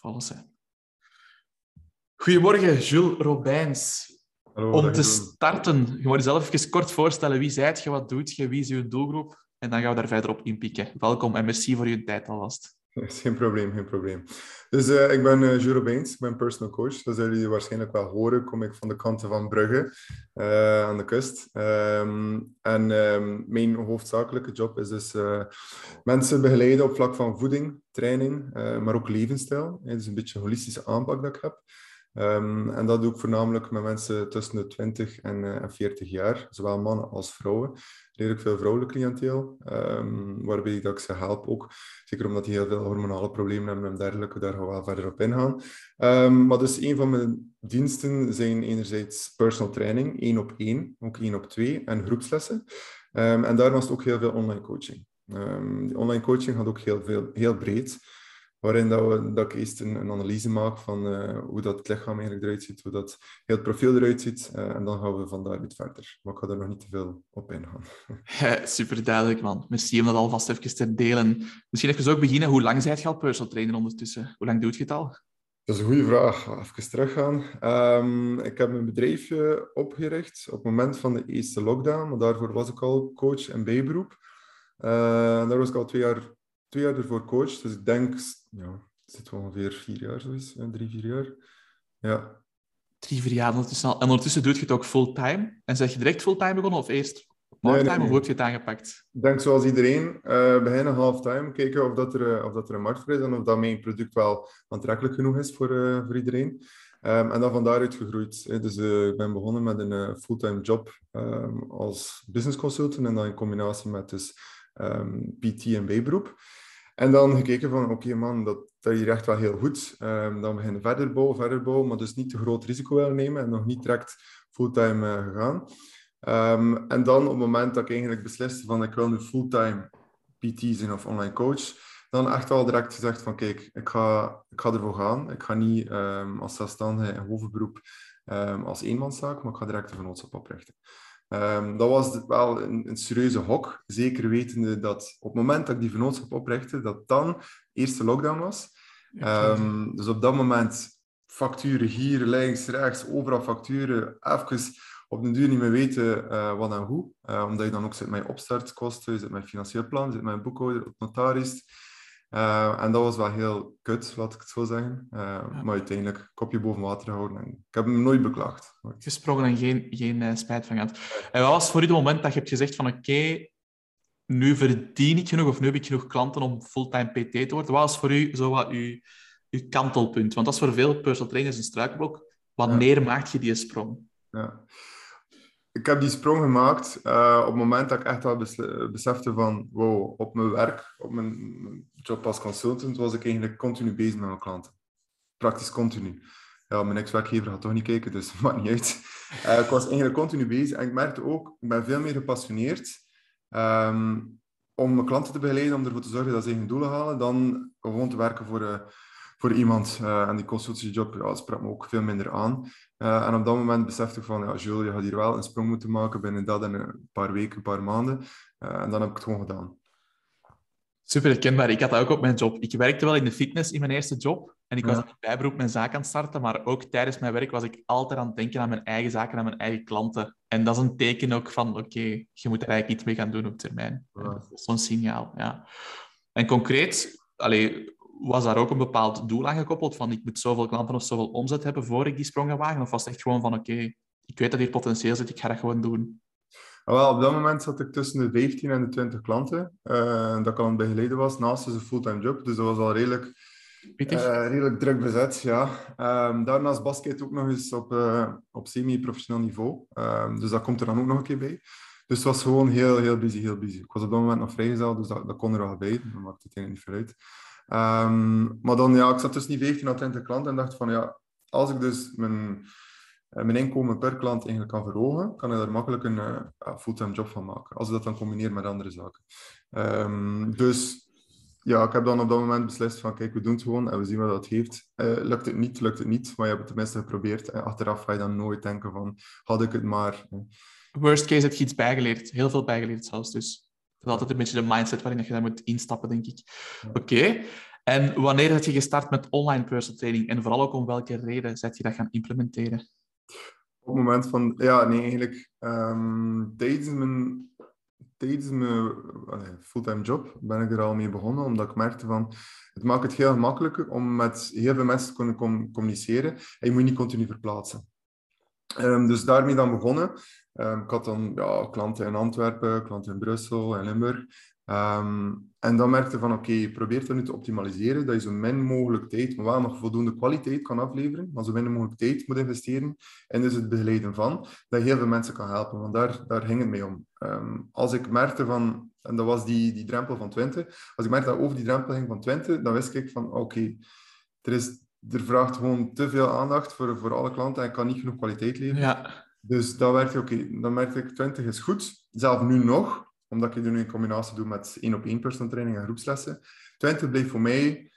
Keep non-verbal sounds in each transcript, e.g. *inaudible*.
volgens zijn. Goedemorgen, Jules Robijns. Hallo, Om te starten, je moet jezelf even kort voorstellen. Wie zijt je, wat doet je, wie is je doelgroep? En dan gaan we daar verder op inpikken. Welkom en merci voor je tijd alvast. *laughs* Geen probleem, geen probleem. Dus eh, ik ben uh, Beens, ik ben personal coach. Zullen jullie waarschijnlijk wel horen. Kom ik van de kanten van Brugge, eh, aan de kust. Ehm, en ehm, mijn hoofdzakelijke job is dus mensen begeleiden op vlak van voeding, training, maar ook levensstijl. Het is een beetje een holistische aanpak dat ik heb. Ehm, en dat doe ik voornamelijk met mensen tussen de 20 en, eh, en 40 jaar, zowel mannen als vrouwen. Redelijk veel vrouwelijk cliënteel, ehm, waarbij dat ik ze help ook. Zeker omdat die heel veel hormonale problemen hebben en dergelijke, daar gaan we wel verder op ingaan. Ehm, maar dus een van mijn diensten zijn enerzijds personal training, één op één, ook één op twee, en groepslessen. En daarnaast ook heel veel online coaching. Die online coaching gaat ook heel, veel, heel breed waarin dat, we, dat ik eerst een, een analyse maak van eh, hoe dat het lichaam eigenlijk eruit ziet, hoe dat heel het profiel eruit ziet, eh, en dan gaan we van daaruit verder. Maar ik ga er nog niet te veel op ingaan. *laughs* Super duidelijk, man. Merci om dat alvast even te delen. Misschien even ook beginnen. Hoe lang zijt je al personal trainer ondertussen? Hoe lang doe je het al? Dat is een goede vraag. Even teruggaan. Um, ik heb mijn bedrijfje opgericht op het moment van de eerste lockdown, maar daarvoor was ik al coach en bijberoep. Uh, daar was ik al twee jaar, twee jaar ervoor coach, dus ik denk, ja, het zit ongeveer vier jaar zoiets, drie, vier jaar. Ja. Drie, vier jaar ondertussen al. En ondertussen doe je het ook fulltime? En zeg je direct fulltime begonnen of eerst part-time? Nee, nee, nee. Of hoe heb je het aangepakt? Ik denk zoals iedereen, uh, beginnen halftime, kijken of, dat er, uh, of dat er een markt voor is en of dat mijn product wel aantrekkelijk genoeg is voor, uh, voor iedereen. Um, en dan van daaruit gegroeid. Hè. Dus ik ben begonnen met een fulltime job um, als business consultant en dan in combinatie met dus, um, PT en bijberoep. En dan gekeken van, oké man, dat, dat hier echt wel heel goed. dan beginnen verder bouwen, verder bouwen, maar dus niet te groot risico willen nemen en nog niet direct fulltime gegaan. Um, en dan op het moment dat ik eigenlijk besliste van ik wil nu fulltime PT zijn of online coach, dan echt wel direct gezegd van kijk, ik ga, ik ga ervoor gaan. Ik ga niet um, als zelfstandige in hoofdberoep als eenmanszaak, maar ik ga direct een vennootschap oprichten. Dat was wel een, een, serieuze hok, zeker wetende dat op het moment dat ik die vennootschap oprichtte, dat dan eerste lockdown was. dus op dat moment facturen hier, links, rechts, overal facturen, even op den duur niet meer weten uh, wat en hoe. Uh, omdat je dan ook zit met je opstartkosten, zit met je financieel plan, zit met je boekhouder, notaris. Uh, en dat was wel heel kut, laat ik het zo zeggen. Ja. Maar uiteindelijk kopje boven water gehouden. En ik heb me nooit beklaagd. Gesprongen en geen, geen spijt van gehad. En wat was voor u het moment dat je hebt gezegd van oké, okay, nu verdien ik genoeg of nu heb ik genoeg klanten om fulltime PT te worden? Wat was voor u zo wat uw, uw kantelpunt? Want dat is voor veel personal trainers een struikelblok. Wanneer ja. maak je die sprong? Ja ik heb die sprong gemaakt uh, op het moment dat ik echt wel besefte van, wow, op mijn werk, op mijn job als consultant, was ik eigenlijk continu bezig met mijn klanten. Praktisch continu. Ja, mijn ex-werkgever gaat toch niet kijken, dus *laughs* maakt niet uit. Uh, ik was eigenlijk continu bezig en ik merkte ook, ik ben veel meer gepassioneerd um, om mijn klanten te begeleiden, om ervoor te zorgen dat ze hun doelen halen, dan gewoon te werken voor... Uh, voor iemand. En die consultiejob ja, sprak me ook veel minder aan. Uh, en op dat moment besefte ik van, ja, Jules, je gaat hier wel een sprong moeten maken binnen dat en een paar weken, een paar maanden. Uh, en dan heb ik het gewoon gedaan. Super herkenbaar. Ik had dat ook op mijn job. Ik werkte wel in de fitness in mijn eerste job. En ik was Ja. aan het bijberoep mijn zaak aan het starten. Maar ook tijdens mijn werk was ik altijd aan het denken aan mijn eigen zaken, aan mijn eigen klanten. En dat is een teken ook van, oké, je moet er eigenlijk iets mee gaan doen op termijn. Ja. Zo'n signaal, ja. En concreet, allee, was daar ook een bepaald doel aan gekoppeld? Van ik moet zoveel klanten of zoveel omzet hebben voor ik die sprong ga wagen? Of was het echt gewoon van oké, ik weet dat hier potentieel zit, ik ga dat gewoon doen? Ah, wel, op dat moment zat ik tussen de 15 en de 20 klanten. Uh, dat ik al een begeleiden was, naast dus een fulltime job. Dus dat was al redelijk, uh, redelijk druk bezet, ja. Um, daarnaast basket ook nog eens op, uh, op semi-professioneel niveau. Um, dus dat komt er dan ook nog een keer bij. Dus het was gewoon heel, heel busy, heel busy. Ik was op dat moment nog vrijgezel, dus dat, dat kon er wel bij. Dat maakt het niet veel uit. Um, maar dan, ja, ik zat tussen die 15 en 20 klanten en dacht van, ja, als ik dus mijn, eh, mijn inkomen per klant eigenlijk kan verhogen, kan ik daar makkelijk een uh, fulltime job van maken. Als ik dat dan combineer met andere zaken. Um, dus ja, ik heb dan op dat moment beslist van, kijk, we doen het gewoon en we zien wat dat heeft. Uh, lukt het niet, lukt het niet, maar je hebt het tenminste geprobeerd. En achteraf ga je dan nooit denken van, had ik het maar. Worst case heb je iets bijgeleerd. Heel veel bijgeleerd zelfs, dus. Dat is altijd een beetje de mindset waarin je daar moet instappen, denk ik. Oké. Okay. En wanneer heb je gestart met online personal training? En vooral ook om welke reden zet je dat gaan implementeren? Op het moment van... Ja, nee, eigenlijk um, tijdens mijn, tijdens mijn fulltime job ben ik er al mee begonnen, omdat ik merkte van... Het maakt het heel makkelijker om met heel veel mensen te kunnen communiceren. En je moet je niet continu verplaatsen. Um, dus daarmee dan begonnen. Um, ik had dan ja, klanten in Antwerpen, klanten in Brussel en Limburg. Um, en dan merkte van, oké, okay, probeer dat nu te optimaliseren, dat je zo min mogelijk tijd, maar wel nog voldoende kwaliteit kan afleveren, maar zo min mogelijk tijd moet investeren en dus het begeleiden van, dat je heel veel mensen kan helpen, want daar, daar ging het mee om. Um, als ik merkte van, en dat was die, die drempel van 20, als ik merkte dat over die drempel ging van 20, dan wist ik van, oké, er, is, er vraagt gewoon te veel aandacht voor, voor alle klanten en ik kan niet genoeg kwaliteit leveren. Ja. Dus dat werkte oké. Okay. Dan merkte ik, 20 is goed, zelf nu nog, omdat ik het nu in combinatie doe met één op één personal training en groepslessen. Twente bleef voor mij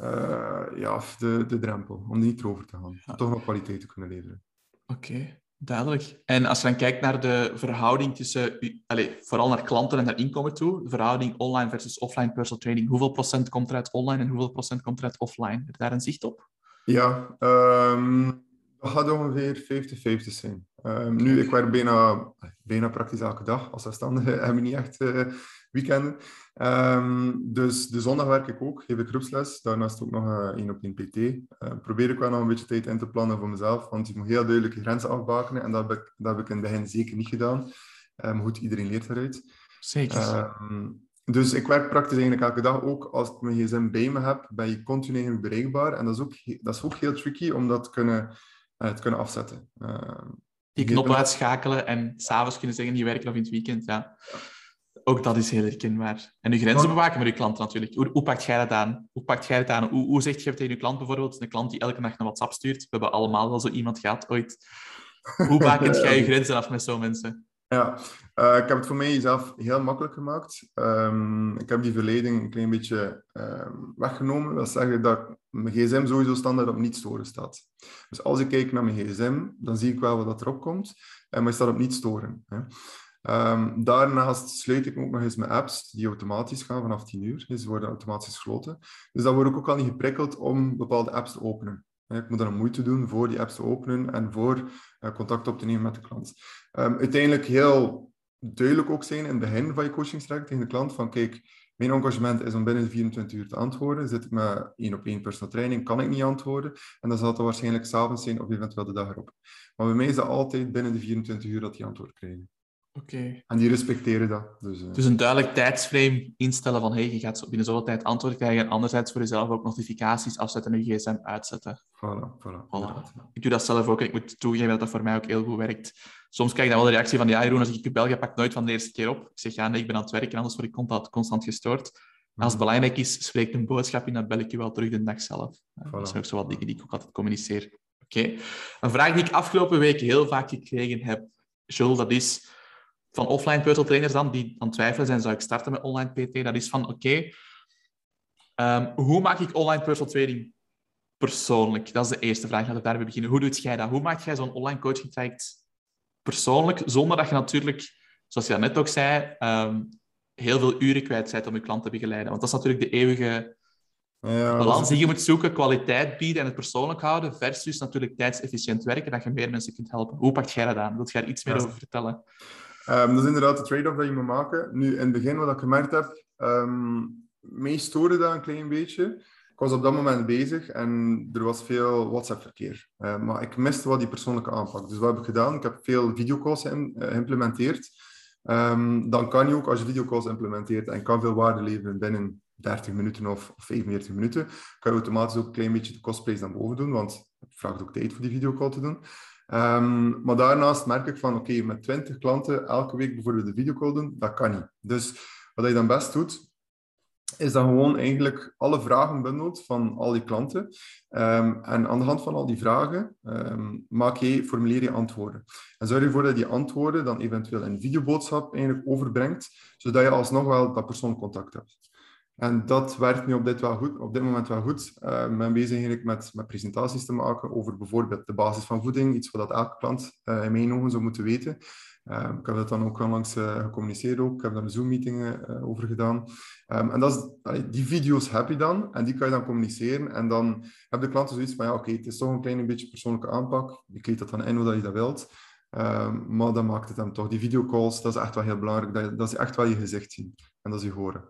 uh, ja, de, de drempel om niet erover te gaan. Toch nog kwaliteit te kunnen leveren. Oké, okay, duidelijk. En als je dan kijkt naar de verhouding tussen, allez, vooral naar klanten en naar inkomen toe, de verhouding online versus offline personal training, hoeveel procent komt er uit online en hoeveel procent komt er uit offline? Heb je daar een zicht op? Ja, um, dat gaat ongeveer 50-50 zijn. Um, nu, ik werk bijna, bijna praktisch elke dag als zelfstandige. *laughs* Hebben niet echt uh, weekenden. Um, dus de zondag werk ik ook, geef ik groepsles. Daarnaast ook nog uh, één op één PT. Uh, probeer ik wel nog een beetje tijd in te plannen voor mezelf, want ik moet heel duidelijke grenzen afbakenen. En dat heb ik, dat heb ik in het begin zeker niet gedaan. Um, goed, iedereen leert eruit. Zeker. dus ik werk praktisch eigenlijk elke dag. Ook als ik mijn gsm bij me heb, ben je continu bereikbaar. En dat is ook, dat is ook heel tricky om dat kunnen, te kunnen afzetten die knop uitschakelen en s'avonds kunnen zeggen, niet werken of in het weekend. Ja. Ook dat is heel herkenbaar. En je grenzen bewaken met je klant natuurlijk. Hoe, hoe pakt jij dat aan? Hoe pakt jij dat aan? Hoe, hoe zeg je tegen je klant bijvoorbeeld, een klant die elke dag een WhatsApp stuurt, we hebben allemaal wel zo iemand gehad ooit. Hoe bakent *laughs* jij je grenzen af met zo'n mensen? Ja, uh, ik heb het voor mij zelf heel makkelijk gemaakt. Um, ik heb die verleiding een klein beetje um, weggenomen. Dat wil zeggen dat mijn gsm sowieso standaard op niet storen staat. Dus als ik kijk naar mijn gsm, dan zie ik wel wat erop komt. En maar staat op niet storen. Hè. Um, daarnaast sluit ik ook nog eens mijn apps die automatisch gaan vanaf 10 uur. Dus ze worden automatisch gesloten. Dus dan word ik ook al niet geprikkeld om bepaalde apps te openen. Ik moet een moeite doen voor die apps te openen en voor uh, contact op te nemen met de klant. Um, uiteindelijk heel duidelijk ook zijn in het begin van je coachingstraject tegen de klant van kijk, mijn engagement is om binnen de 24 uur te antwoorden. Zit ik met één op één personal training, kan ik niet antwoorden. En dan zal het waarschijnlijk s'avonds zijn of eventueel de dag erop. Maar bij mij is dat altijd binnen de 24 uur dat die antwoord krijgen. Oké. En die respecteren dat. Dus, uh... dus een duidelijk tijdsframe instellen van hey, je gaat binnen zoveel tijd antwoord krijgen. En anderzijds voor jezelf ook notificaties afzetten en je gsm uitzetten. Voilà, voilà. voilà. Ik doe dat zelf ook. Ik moet toegeven dat dat voor mij ook heel goed werkt. Soms krijg ik dan wel de reactie van ja, Jeroen, als ik je België pak nooit van de eerste keer op. Ik zeg ja, nee, ik ben aan het werken, anders word ik constant, constant gestoord. En als het mhm. belangrijk is, spreekt een boodschap in, dan bel ik je wel terug de dag zelf. Voilà. Dat zijn ook zo wat dingen die ik ook altijd communiceer. Oké. Een vraag die ik afgelopen week heel vaak gekregen heb, Jules, dat is van offline personal trainers dan, die aan twijfelen zijn, zou ik starten met online PT? Dat is van, oké, okay, um, hoe maak ik online personal training persoonlijk? Dat is de eerste vraag. Laten we daarmee beginnen. Hoe doet jij dat? Hoe maak jij zo'n online coaching traject persoonlijk, zonder dat je natuurlijk, zoals je net ook zei, um, heel veel uren kwijt bent om je klant te begeleiden? Want dat is natuurlijk de eeuwige ja, balans die je moet zoeken, kwaliteit bieden en het persoonlijk houden, versus natuurlijk tijdsefficiënt werken, dat je meer mensen kunt helpen. Hoe pak jij dat aan? Wil jij er iets meer over vertellen? Um, dat is inderdaad de trade-off dat je moet maken. Nu, in het begin, wat ik gemerkt heb, um, mij stoorde dat een klein beetje. Ik was op dat moment bezig en er was veel WhatsApp-verkeer. Uh, maar ik miste wat die persoonlijke aanpak. Dus wat heb ik gedaan? Ik heb veel videocalls eh, geïmplementeerd. Dan kan je ook, als je videocalls implementeert en kan veel waarde leveren binnen 30 minuten of 45 minuten, kan je automatisch ook een klein beetje de kostprijs naar boven doen, want het vraagt ook tijd voor die videocall te doen. Um, maar daarnaast merk ik van, oké, met 20 klanten elke week bijvoorbeeld de videocall doen, dat kan niet. Dus wat je dan best doet, is dan gewoon eigenlijk alle vragen bundelt van al die klanten. Um, en aan de hand van al die vragen um, maak je, formuleer je antwoorden. En zorg ervoor dat je die antwoorden dan eventueel in videoboodschap eigenlijk overbrengt, zodat je alsnog wel dat persoonlijk contact hebt. En dat werkt nu op dit, wel goed, op dit moment wel goed. Uh, ik ben bezig eigenlijk met, met presentaties te maken over bijvoorbeeld de basis van voeding, iets wat elke klant uh, in mijn ogen zou moeten weten. Uh, ik heb dat dan ook langs gecommuniceerd. Ook. Ik heb daar een Zoom-meeting uh, over gedaan. Um, en dat die video's heb je dan en die kan je dan communiceren. En dan hebben de klanten zoiets van, ja oké, het is toch een klein beetje persoonlijke aanpak. Je kleedt dat dan in hoe dat je dat wilt. Um, maar dan maakt het hem toch. Die videocalls, dat is echt wel heel belangrijk. Dat, dat echt wel je gezicht zien en dat is je horen.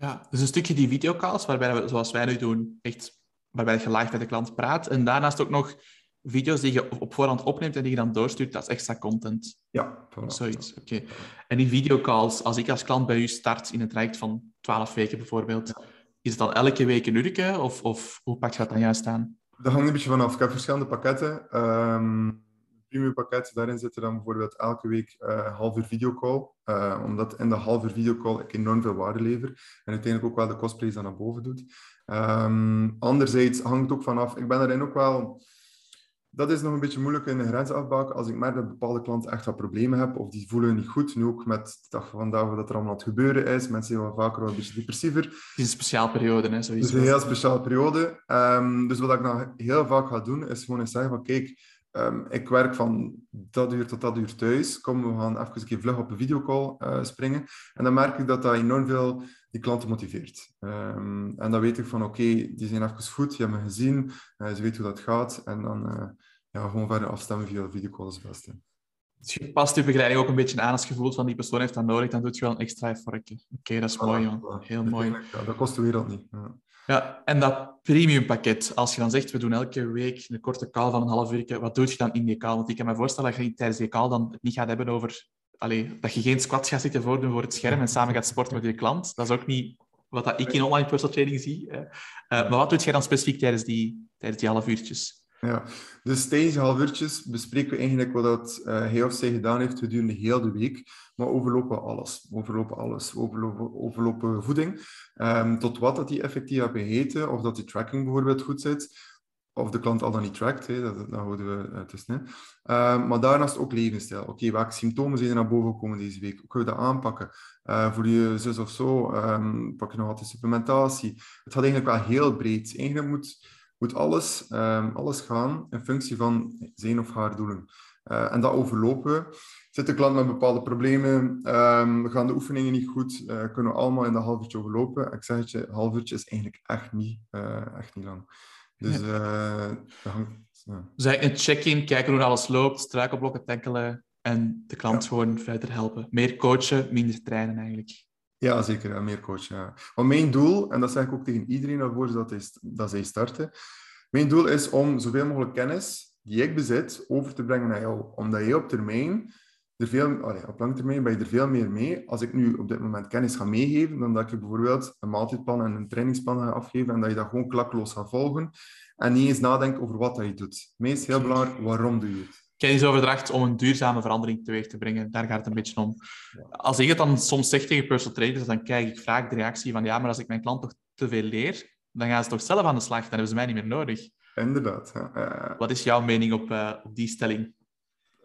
Ja, dus een stukje die videocalls, waarbij we, zoals wij nu doen, echt waarbij je live met de klant praat. En daarnaast ook nog video's die je op voorhand opneemt en die je dan doorstuurt, dat is extra content. Ja, voilà. Zoiets, oké. En die videocalls, als ik als klant bij u start in een traject van 12 weken bijvoorbeeld, is het dan elke week een uurtje of, of hoe pak je dat dan juist aan? Dat hangt een beetje vanaf. Ik heb verschillende pakketten. Um, premium pakket, daarin zit er dan bijvoorbeeld elke week uh, half uur videocall. Uh, omdat in de half uur videocall ik enorm veel waarde lever. En uiteindelijk ook wel de kostprijs dan naar boven doet. Um, anderzijds hangt het ook vanaf. Ik ben daarin ook wel dat is nog een beetje moeilijk in de grens afbaken. Als ik merk dat bepaalde klanten echt wat problemen hebben of die voelen niet goed. Nu ook met de dag van vandaag wat er allemaal aan het gebeuren is. Mensen zijn wel vaker wel een beetje depressiever. Het is een speciaal periode, hè? Sowieso. Het is een heel speciale periode. Um, dus wat ik nou heel vaak ga doen, is gewoon eens zeggen van kijk, um, ik werk van dat uur tot dat uur thuis. Kom, we gaan even een keer vlug op een videocall uh, springen. En dan merk ik dat dat enorm veel die klanten motiveert. Um, en dan weet ik van oké, okay, die zijn even goed, die hebben me gezien, uh, ze weten hoe dat gaat. En dan uh, ja, gewoon verder afstemmen via de videocall is het beste. Dus je past je begeleiding ook een beetje aan als je voelt van die persoon heeft dat nodig, dan doe je wel een extra effortje. Oké, okay, dat is mooi, joh. Heel mooi. Ja, dat kost de wereld niet. Ja. Ja. en dat premium pakket, als je dan zegt, we doen elke week een korte call van een half uur, wat doe je dan in die call? Want ik kan me voorstellen dat je tijdens die call dan niet gaat hebben over allee, dat je geen squats gaat zitten voordoen voor het scherm en samen gaat sporten met je klant. Dat is ook niet wat dat ik in online personal training zie. Uh, maar wat doe jij dan specifiek tijdens die, tijdens die half uurtjes? Ja, dus tijdens die half uurtjes bespreken we eigenlijk wat dat, uh, hij of zij gedaan heeft gedurende heel de week. Maar overlopen alles. Overlopen alles. Overlopen, overlopen voeding. Um, tot wat dat die effectief hebben gegeten. Of dat die tracking bijvoorbeeld goed zit of de klant al dan niet trackt, hè, dat, dat houden we uh, tussenin. Uh, maar daarnaast ook levensstijl. Oké, welke symptomen zijn er naar boven gekomen deze week? Hoe kun je dat aanpakken? Uh, voor je zus of zo, um, pak je nog altijd supplementatie? Het gaat eigenlijk wel heel breed. Eigenlijk moet, moet alles, um, alles gaan in functie van zijn of haar doelen. Uh, en dat overlopen we. Zit de klant met bepaalde problemen, um, gaan de oefeningen niet goed, uh, kunnen we allemaal in dat half uurtje overlopen. Ik zeg het je, half uurtje is eigenlijk echt niet, uh, echt niet lang. Dus ja. Dus een check-in, kijken hoe alles loopt, struikelblokken tackelen en de klant ja. gewoon verder helpen. Meer coachen, minder trainen eigenlijk. Ja, zeker. Ja, meer coachen. Ja. Want mijn doel, en dat zeg ik ook tegen iedereen waarvoor dat, is, dat zij starten, mijn doel is om zoveel mogelijk kennis die ik bezit over te brengen naar jou. Omdat je op termijn er veel, allee, op lange termijn ben je er veel meer mee. Als ik nu op dit moment kennis ga meegeven, dan dat ik bijvoorbeeld een maaltijdplan en een trainingsplan ga afgeven en dat je dat gewoon klakloos gaat volgen en niet eens nadenkt over wat dat je doet. Meest heel belangrijk, waarom doe je het? Kennisoverdracht om een duurzame verandering teweeg te brengen, daar gaat het een beetje om. Als ik het dan soms zeg tegen personal trainers, dan krijg ik vaak de reactie van ja, maar als ik mijn klant toch te veel leer, dan gaan ze toch zelf aan de slag, dan hebben ze mij niet meer nodig. Inderdaad. Ja. Wat is jouw mening op, uh, op die stelling?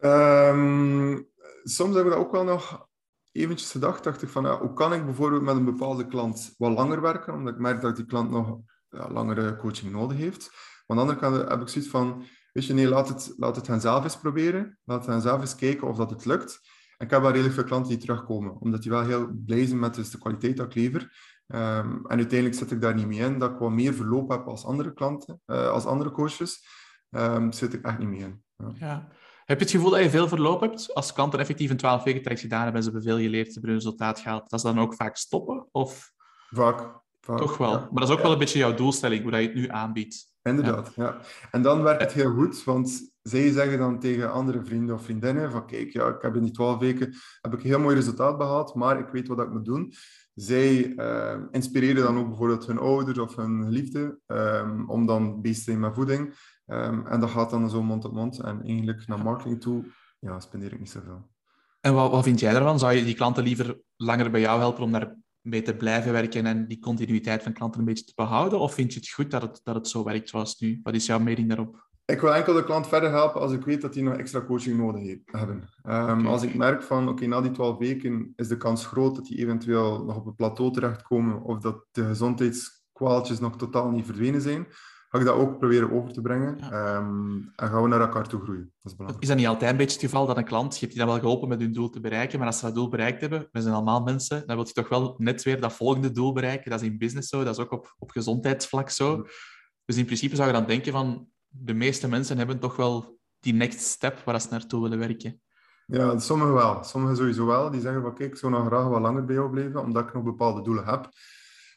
Um, soms hebben we dat ook wel nog eventjes gedacht. Dacht ik van, ja, hoe kan ik bijvoorbeeld met een bepaalde klant wat langer werken, omdat ik merk dat die klant nog ja, langere coaching nodig heeft. Maar aan de andere kant heb ik zoiets van, weet je, nee, laat het, laat het hen zelf eens proberen. Laat hen zelf eens kijken of dat het lukt. En ik heb wel redelijk veel klanten die terugkomen, omdat die wel heel blij zijn met dus de kwaliteit dat ik lever. Um, en uiteindelijk zit ik daar niet mee in, dat ik wat meer verloop heb als andere klanten, uh, als andere coaches. Um, zit ik echt niet mee in. Ja. ja. Heb je het gevoel dat je veel verloop hebt? Als klanten effectief een 12 weken traject gedaan hebben en ze hebben veel geleerd, ze hebben een resultaat gehaald, dat ze dan ook vaak stoppen? Of... Vaak. vaak Toch wel. Ja. Maar dat is ook ja. wel een beetje jouw doelstelling, hoe dat je het nu aanbiedt. Inderdaad, ja. En dan werkt het heel goed, want zij zeggen dan tegen andere vrienden of vriendinnen van kijk, ja, ik heb in die 12 weken heb ik een heel mooi resultaat behaald, maar ik weet wat ik moet doen. Zij uh, inspireren dan ook bijvoorbeeld hun ouders of hun geliefde um, om dan bezig te zijn voeding. Um, en dat gaat dan zo mond op mond. En eigenlijk naar marketing toe ja, spendeer ik niet zoveel. En wat, wat vind jij daarvan? Zou je die klanten liever langer bij jou helpen om daar mee te blijven werken en die continuïteit van klanten een beetje te behouden? Of vind je het goed dat het, dat het zo werkt zoals nu? Wat is jouw mening daarop? Ik wil enkel de klant verder helpen als ik weet dat die nog extra coaching nodig hebben. Um, Als ik merk van, oké, na die 12 weken is de kans groot dat die eventueel nog op een plateau terechtkomen of dat de gezondheidskwaaltjes nog totaal niet verdwenen zijn, ga ik dat ook proberen over te brengen. Ehm, en gaan we naar elkaar toe groeien. Dat is belangrijk. Is dat niet altijd een beetje het geval dat een klant, je hebt die dan wel geholpen met hun doel te bereiken, maar als ze dat doel bereikt hebben, we zijn allemaal mensen, dan wil je toch wel net weer dat volgende doel bereiken. Dat is in business zo, dat is ook op, op gezondheidsvlak zo. Dus in principe zou je dan denken van, de meeste mensen hebben toch wel die next step waar ze naartoe willen werken. Ja, sommigen wel. Sommigen sowieso wel. Die zeggen van, kijk, ik zou nog graag wat langer bij jou blijven, omdat ik nog bepaalde doelen heb.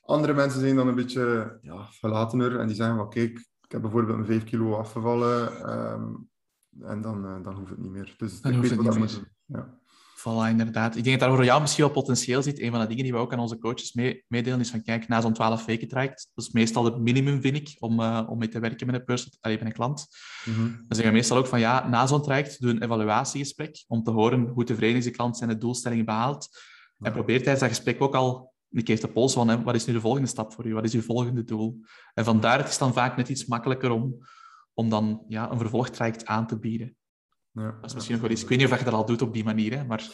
Andere mensen zijn dan een beetje ja, verlatener en die zeggen van, kijk, ik heb bijvoorbeeld een 5 kilo afgevallen um, en dan, uh, dan hoeft het niet meer. Dus dan ik hoeft weet het wat meer. moet doen. Ja. Voilà, inderdaad. Ik denk dat daar voor jou misschien wel potentieel zit. Een van de dingen die we ook aan onze coaches mee, meedelen is van, kijk, na zo'n 12 weken traject, dat is meestal het minimum, vind ik, om, uh, om mee te werken met een, person, allee, met een klant. Mm -hmm. Dan zeggen we meestal ook van, ja, na zo'n traject, doe een evaluatiegesprek om te horen hoe tevreden is de klant zijn de doelstellingen behaalt. En probeer tijdens dat gesprek ook al een keer de pols van, hè, wat is nu de volgende stap voor u? Wat is uw volgende doel? En vandaar het is dan vaak net iets makkelijker om, om dan ja, een vervolgtraject aan te bieden. Ja. Dat is misschien nog wel iets. Ik weet niet of je dat al doet op die manier, hè, maar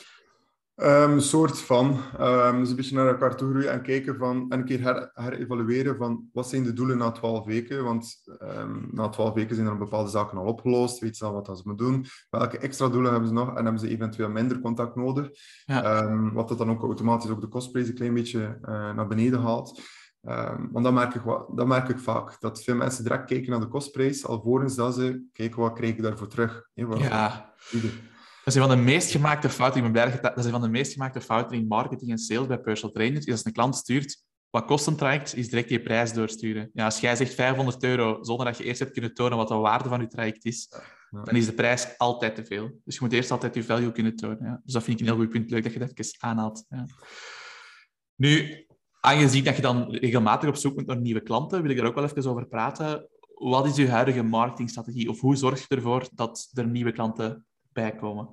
Ehm, Een soort van. Ehm, dus een beetje naar elkaar toe groeien en kijken van, en een keer her, herevalueren van wat zijn de doelen na 12 weken. Want ehm, na 12 weken zijn er bepaalde zaken al opgelost, weten ze al wat ze moeten doen. Welke extra doelen hebben ze nog en hebben ze eventueel minder contact nodig. Ja. Wat dat dan ook automatisch ook de kostprijs een klein beetje eh, naar beneden haalt. Um, want dat merk, ik, dat merk ik vaak. Dat veel mensen direct kijken naar de kostprijs, alvorens dat ze kijken wat krijg ik daarvoor terug. Wat- ja, wat- Dat is een van de meest gemaakte fouten. Ik ben blij dat je dat dat is een van de meest gemaakte fouten in marketing en sales bij personal trainers. Is als een klant stuurt wat kost een traject, is direct je prijs doorsturen. Ja, als jij zegt 500 euro zonder dat je eerst hebt kunnen tonen wat de waarde van je traject is, Ja. dan is de prijs altijd te veel. Dus je moet eerst altijd je value kunnen tonen. Ja. Dus dat vind ik een heel goed punt. Leuk dat je dat even aanhaalt. Ja. Nu, aangezien dat je dan regelmatig op zoek bent naar nieuwe klanten, wil ik er ook wel even over praten. Wat is je huidige marketingstrategie? Of hoe zorg je ervoor dat er nieuwe klanten bij komen?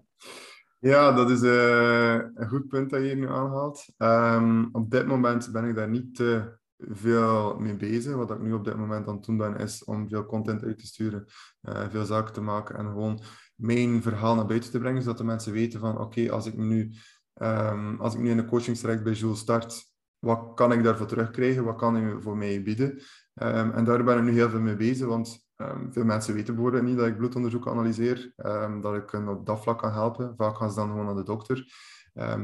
Ja, dat is eh, een goed punt dat je hier nu aanhaalt. Ehm, op dit moment ben ik daar niet te veel mee bezig. Wat ik nu op dit moment aan het doen ben, is om veel content uit te sturen, eh, veel zaken te maken en gewoon mijn verhaal naar buiten te brengen, zodat de mensen weten van oké, als ik nu ehm, als ik nu in een coachingstraject bij Jules start, wat kan ik daarvoor terugkrijgen? Wat kan hij voor mij bieden? Ehm, en daar ben ik nu heel veel mee bezig, want ehm, veel mensen weten bijvoorbeeld niet dat ik bloedonderzoek analyseer, ehm, dat ik hen op dat vlak kan helpen. Vaak gaan ze dan gewoon naar de dokter.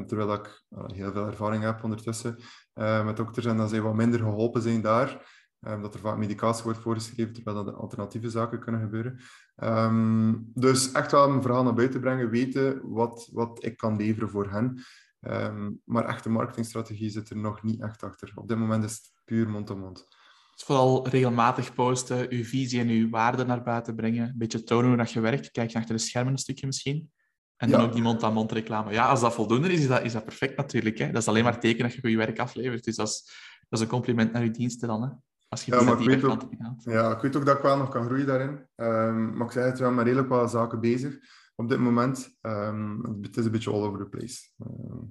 Terwijl ik uh, heel veel ervaring heb ondertussen uh, met dokters en dat zij wat minder geholpen zijn daar. Um, dat er vaak medicatie wordt voorgeschreven, terwijl dat alternatieve zaken kunnen gebeuren. Um, dus echt wel een verhaal naar buiten brengen, weten wat, wat ik kan leveren voor hen. Um, maar echte marketingstrategie zit er nog niet echt achter. Op dit moment is het puur mond-to-mond. Dus vooral regelmatig posten, uw visie en uw waarde naar buiten brengen. Een beetje tonen hoe dat je werkt. Kijk achter de schermen een stukje misschien. En dan Ja. ook die mond-aan-mond reclame. Ja, als dat voldoende is, is dat, is dat perfect natuurlijk. Hè? Dat is alleen maar teken dat je goed werk aflevert. Dus dat is, dat is een compliment naar je diensten dan. Hè? Als je Ja, maar ik die weet ook-. Ja, ik weet ook dat ik wel nog kan groeien daarin. Ehm, maar ik zeg het, we zijn met redelijk wat zaken bezig op dit moment. Ehm, het is een beetje all over the place. Ehm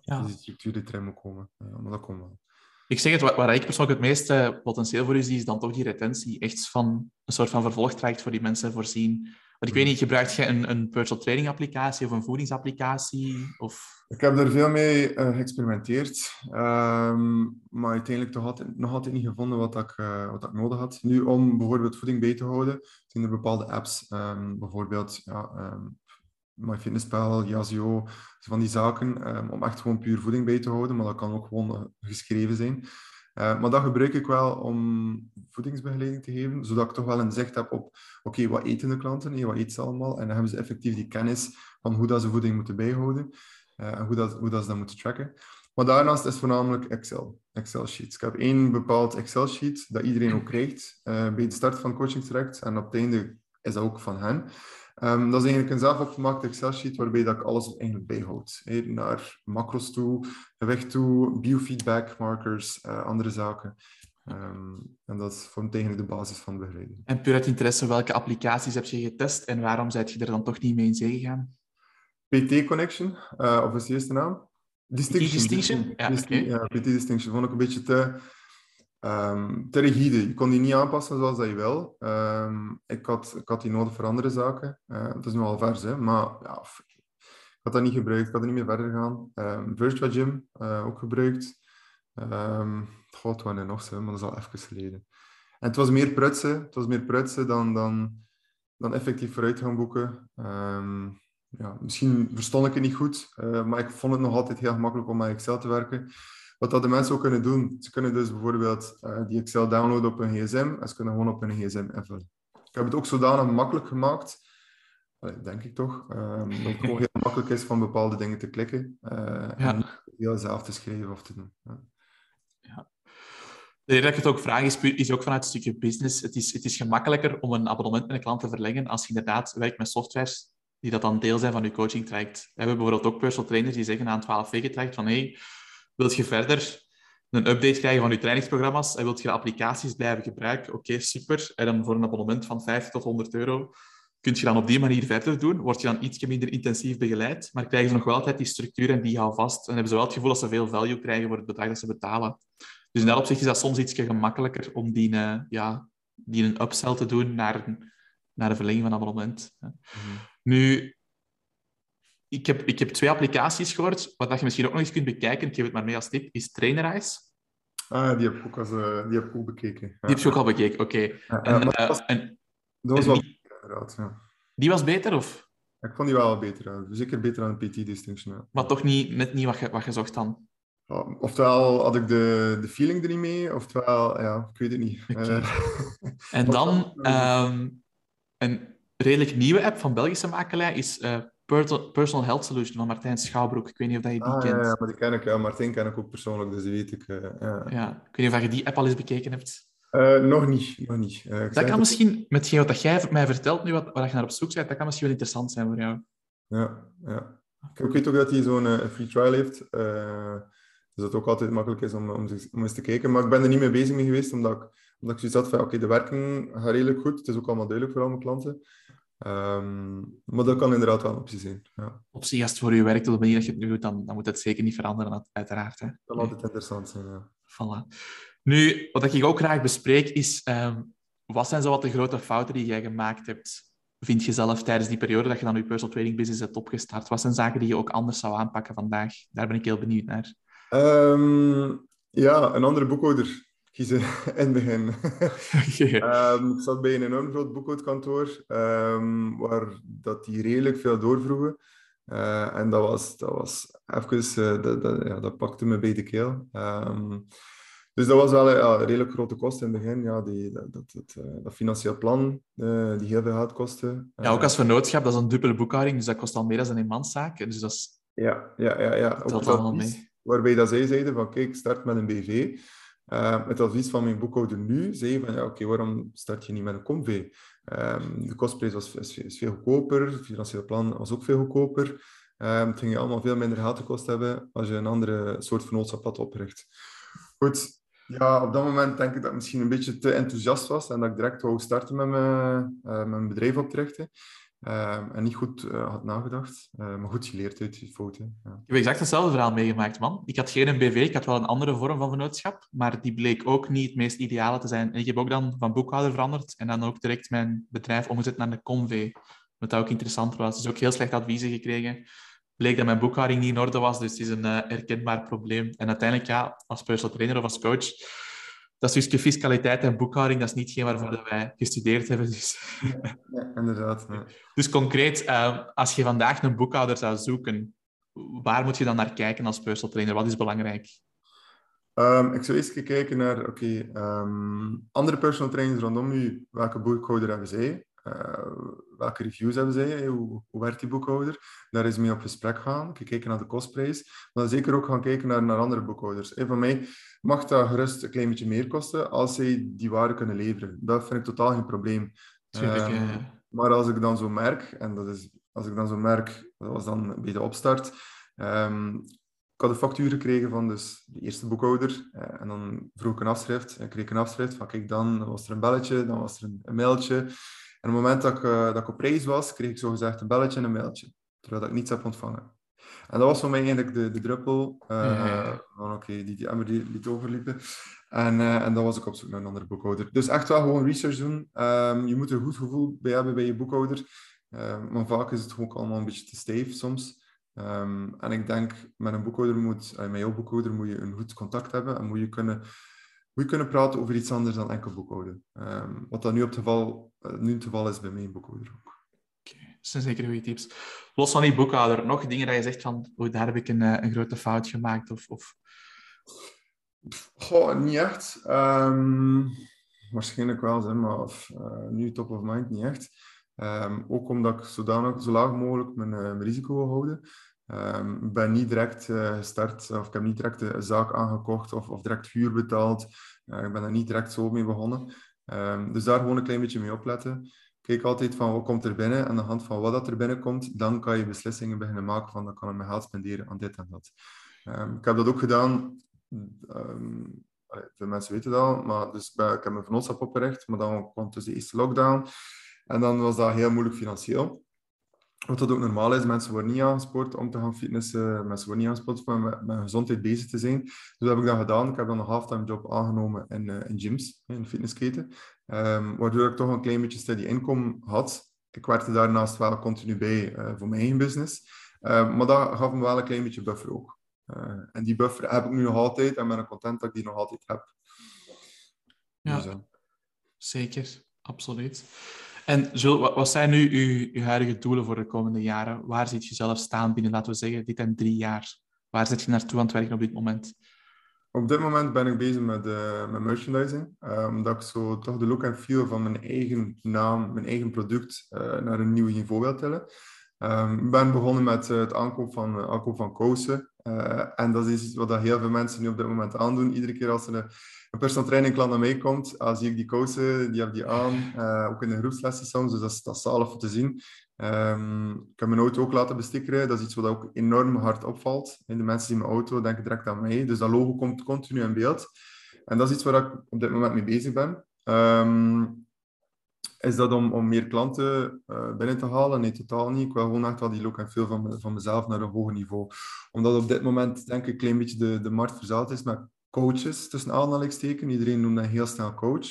ja. Dus die structuur die erin moet komen. Ja, maar dat komt wel. Ik zeg het, waar, waar ik persoonlijk het meeste potentieel voor u zie, is dan toch die retentie. Echt van een soort van vervolgtraject voor die mensen voorzien. Want ik weet niet, gebruikt je een, een personal training applicatie of een voedingsapplicatie? Of... Ik heb er veel mee eh, geëxperimenteerd, ehm, maar uiteindelijk toch altijd, nog altijd niet gevonden wat ik, eh, wat ik nodig had. Nu, om bijvoorbeeld voeding bij te houden, zijn er bepaalde apps, ehm, bijvoorbeeld ja, ehm, MyFitnessPal, Yazoo, van die zaken, ehm, om echt gewoon puur voeding bij te houden, maar dat kan ook gewoon geschreven zijn. Eh, maar dat gebruik ik wel om voedingsbegeleiding te geven, zodat ik toch wel een zicht heb op, oké, wat eten de klanten, hey, wat eten ze allemaal? En dan hebben ze effectief die kennis van hoe dat ze voeding moeten bijhouden eh, en hoe, dat, hoe dat ze dat moeten tracken. Maar daarnaast is voornamelijk Excel, Excel sheets. Ik heb één bepaald Excel sheet dat iedereen ook krijgt eh, bij de start van het coachingstraject en op het einde is dat ook van hen. Ehm, dat is eigenlijk een zelf opgemaakte Excel sheet waarbij dat ik alles eigenlijk bijhoud. Hè, naar macros toe, gewicht toe, biofeedback markers, eh, andere zaken. Ehm, en dat vormt eigenlijk de basis van begeleiding. En puur uit interesse, welke applicaties heb je getest en waarom zijt je er dan toch niet mee in zee gegaan? PT Connection, eh, of is de eerste naam? Distinction. Distinction? Ja, Disti- ja, PT Distinction vond ik een beetje te... ehm, te rigide. Je kon die niet aanpassen zoals dat je wil. Ehm, ik, had, ik had die nodig voor andere zaken. Uh, het is nu al vers, hè, maar ja, ik had dat niet gebruikt. Ik had er niet meer verder gaan. Um, Virtua Gym uh, ook gebruikt. Um, God, wanneer nog zo, maar dat is al even geleden. En het was meer prutsen. Het was meer prutsen dan, dan, dan effectief vooruit gaan boeken. Um, ja, misschien verstond ik het niet goed, uh, maar ik vond het nog altijd heel gemakkelijk om met Excel te werken. Wat dat de mensen ook kunnen doen, ze kunnen dus bijvoorbeeld uh, die Excel downloaden op hun gsm en ze kunnen gewoon op hun gsm invullen. Ik heb het ook zodanig makkelijk gemaakt, denk ik toch, um, dat het gewoon heel makkelijk is van bepaalde dingen te klikken uh, ja. en heel zelf te schrijven of te doen. Ja. ja. De reden dat ik het ook vraag is, is ook vanuit het stukje business. Het is, het is gemakkelijker om een abonnement met een klant te verlengen als je inderdaad werkt met softwares die dat dan deel zijn van je coaching traject. We hebben bijvoorbeeld ook personal trainers die zeggen een 12 weken traject van hey, wilt je verder een update krijgen van je trainingsprogramma's en wilt je applicaties blijven gebruiken? Oké, super. En dan voor een abonnement van 50 tot 100 euro kun je dan op die manier verder doen. Word je dan iets minder intensief begeleid, maar krijgen ze nog wel altijd die structuur en die houden vast. En hebben ze wel het gevoel dat ze veel value krijgen voor het bedrag dat ze betalen. Dus in dat opzicht is dat soms iets gemakkelijker om die, uh, ja, die een upsell te doen naar een, naar een verlenging van abonnement. Mm Nu, ik heb, ik heb twee applicaties gehoord. Wat je misschien ook nog eens kunt bekijken, ik geef het maar mee als tip, is Trainerize. Ah, die heb ik ook, als, uh, die heb ik ook bekeken. Die heb je ook al bekeken, oké. Ja, en, was, en, dat was wel die, beter, ja. Die was beter, of? Ik vond die wel beter. Zeker beter dan een PT Distinction. Ja. Maar toch niet, net niet wat je, wat je zocht dan? Oftewel had ik de, de feeling er niet mee, oftewel, ja, ik weet het niet. Okay. Uh, *laughs* en dan um, een redelijk nieuwe app van Belgische makelij is uh, Personal Health Solution van Martijn Schouwbroek. Ik weet niet of dat je die ah, kent. Ja, maar die ken ik. Ja. Martijn ken ik ook persoonlijk, dus die weet ik. Uh, ja. ja. Ik weet niet of je die app al eens bekeken hebt. Uh, nog niet. Nog niet. Uh, dat kan misschien, met wat jij mij vertelt nu, wat, wat je naar op zoek bent, dat kan misschien wel interessant zijn voor jou. Ja, ja. Ik weet ook dat hij zo'n free trial heeft. dus dat het ook altijd makkelijk is om, om, om, eens te kijken. Maar ik ben er niet mee bezig mee geweest, omdat ik, omdat ik zoiets had van, oké, okay, de werking gaat redelijk goed. Het is ook allemaal duidelijk voor al mijn klanten. Um, maar dat kan inderdaad wel een optie zijn. Ja. Optie, als het voor je werkt op de manier dat je het nu doet, dan, dan moet het zeker niet veranderen, uiteraard. Hè. Dat kan altijd interessant zijn, ja. Voilà. Nu, wat ik ook graag bespreek, is um, wat zijn zo wat de grote fouten die jij gemaakt hebt? Vind je zelf tijdens die periode dat je dan je personal training business hebt opgestart? Wat zijn zaken die je ook anders zou aanpakken vandaag? Daar ben ik heel benieuwd naar. Um, ja, een andere boekhouder kiezen *laughs* in het begin. Okay. um, ik zat bij een enorm groot boekhoudkantoor, um, waar dat die redelijk veel doorvroegen. Uh, en dat was, dat was even, uh, dat, dat, ja, dat pakte me bij de keel. Um, dus dat was wel ja, een redelijk grote kost in het begin. Ja, die, dat, dat, dat, uh, dat financieel plan, die heel veel geld kostte. Ja, ook als vernootschap, dat is een dubbele boekhouding, dus dat kost al meer dan een eenmanszaak. Dus dat is... Ja, ja, ja. ja. Dat ook mee. Waarbij dat zij zeiden van, kijk, start met een BV. Uh, het advies van mijn boekhouder nu zei van ja, oké, waarom start je niet met een Comv? Um, de kostprijs was, is, veel goedkoper, het financiële plan was ook veel goedkoper. Um, het ging je allemaal veel minder geld te kost hebben als je een andere soort vennootschap had opgericht. Goed, ja, op dat moment denk ik dat ik misschien een beetje te enthousiast was en dat ik direct wou starten met mijn, uh, mijn bedrijf op te richten. Uh, en niet goed uh, had nagedacht, uh, maar goed geleerd uit die fouten. Ja. Ik heb exact hetzelfde verhaal meegemaakt, man. Ik had geen BV, ik had wel een andere vorm van vennootschap, maar die bleek ook niet het meest ideale te zijn. En ik heb ook dan van boekhouder veranderd en dan ook direct mijn bedrijf omgezet naar de Conv. Wat ook interessant was. Dus ook heel slecht adviezen gekregen. Bleek dat mijn boekhouding niet in orde was, dus het is een herkenbaar probleem. En uiteindelijk, ja, als personal trainer of als coach dat stukje fiscaliteit en boekhouding, dat is niet geen waarvoor wij gestudeerd hebben. Dus, ja, inderdaad. dus concreet, uh, als je vandaag een boekhouder zou zoeken, waar moet je dan naar kijken als personal trainer? Wat is belangrijk? Um, ik zou eerst kijken naar, oké, okay, um, andere personal trainers rondom u, welke boekhouder hebben zij? Uh, welke reviews hebben zij? Hoe, hoe werkt die boekhouder? Daar is mee op gesprek gaan, kijken naar de kostprijs. Maar zeker ook gaan kijken naar, naar andere boekhouders. Hey, van mij mag dat gerust een klein beetje meer kosten als zij die waarde kunnen leveren. Dat vind ik totaal geen probleem. Tuurlijk, um, Maar als ik dan zo merk, en dat is, als ik dan zo merk, dat was dan bij de opstart, um, ik had een factuur gekregen van dus de eerste boekhouder. Uh, en dan vroeg ik een afschrift. En ik kreeg een afschrift van kijk, dan was er een belletje, dan was er een, een mailtje. En op het moment dat ik, uh, dat ik op reis was, kreeg ik zogezegd een belletje en een mailtje. Terwijl ik niets heb ontvangen. En dat was voor mij eigenlijk de, de druppel. Uh, Oké, die, die Emmer die liet overliepen. En, uh, en dan was ik op zoek naar een andere boekhouder. Dus echt wel gewoon research doen. Um, je moet er een goed gevoel bij hebben bij je boekhouder. Um, maar vaak is het gewoon allemaal een beetje te stijf soms. Um, en ik denk, met een boekhouder moet, uh, met jouw boekhouder moet je een goed contact hebben en moet je kunnen, je kunnen praten over iets anders dan enkel boekhouden. wat dat nu, op het geval, uh, nu het geval is bij mijn boekhouder ook dat zijn zeker goede tips. Los van die boekhouder, nog dingen dat je zegt van, oh, daar heb ik een, eh, een grote fout gemaakt? Of, of... Goh, niet echt. Um, waarschijnlijk wel, zeg maar of, uh, nu top of mind niet echt. Um, ook omdat ik zodanig, zo laag mogelijk mijn, uh, mijn risico wil houden. Um, ben niet direct uh, gestart, of ik heb niet direct de zaak aangekocht of, of direct huur betaald. Uh, ik ben er niet direct zo mee begonnen. Um, dus daar gewoon een klein beetje mee opletten kijk altijd van wat komt er binnen. En aan de hand van wat dat er binnenkomt, dan kan je beslissingen beginnen maken van dan kan ik mijn geld spenderen aan dit en dat. Um, ik heb dat ook gedaan. Veel mensen weten dat al, maar dus ik heb mijn vennootschap opgericht, maar dan kwam dus de eerste lockdown. En dan was dat heel moeilijk financieel. Wat dat ook normaal is, mensen worden niet aangespoord om te gaan fitnessen, mensen worden niet aangespoord om met, met gezondheid bezig te zijn. Dus dat heb ik dan gedaan. Ik heb dan een halftime job aangenomen in, uh, in gyms, in fitnessketen. Um, waardoor ik toch een klein beetje steady income had. Ik werkte daarnaast wel continu bij uh, voor mijn eigen business. Uh, maar dat gaf me wel een klein beetje buffer ook. Uh, en die buffer heb ik nu nog altijd en ben content dat ik die nog altijd heb. Ja, dus, zeker. Absoluut. En Jules, wat zijn nu uw, huidige doelen voor de komende jaren? Waar ziet je zelf staan binnen, laten we zeggen, dit en drie jaar? Waar zit je naartoe aan het werken op dit moment? Op dit moment ben ik bezig met, uh, met merchandising. Uh, omdat ik zo toch de look en feel van mijn eigen naam, mijn eigen product, uh, naar een nieuw niveau wil tillen. Um, ik ben begonnen met het aankoop van, aankoop van kousen. en dat is iets wat heel veel mensen nu op dit moment aandoen. Iedere keer als er een, personal training klant naar mij komt, zie ik die kousen, die heb die aan. ook in de groepslessen soms, dus dat is, dat is zalig te zien. Um, ik heb mijn auto ook laten bestikkeren. Dat is iets wat ook enorm hard opvalt. En de mensen die mijn auto denken direct aan mij. Dus dat logo komt continu in beeld. En dat is iets waar ik op dit moment mee bezig ben. Um, is dat om, om meer klanten uh, binnen te halen? Nee, totaal niet. Ik wil gewoon echt wel die look en feel van, van mezelf naar een hoger niveau. Omdat op dit moment, denk ik, een klein beetje de, de markt verzaald is met coaches, tussen aanhalingstekens. Iedereen noemt dat heel snel coach.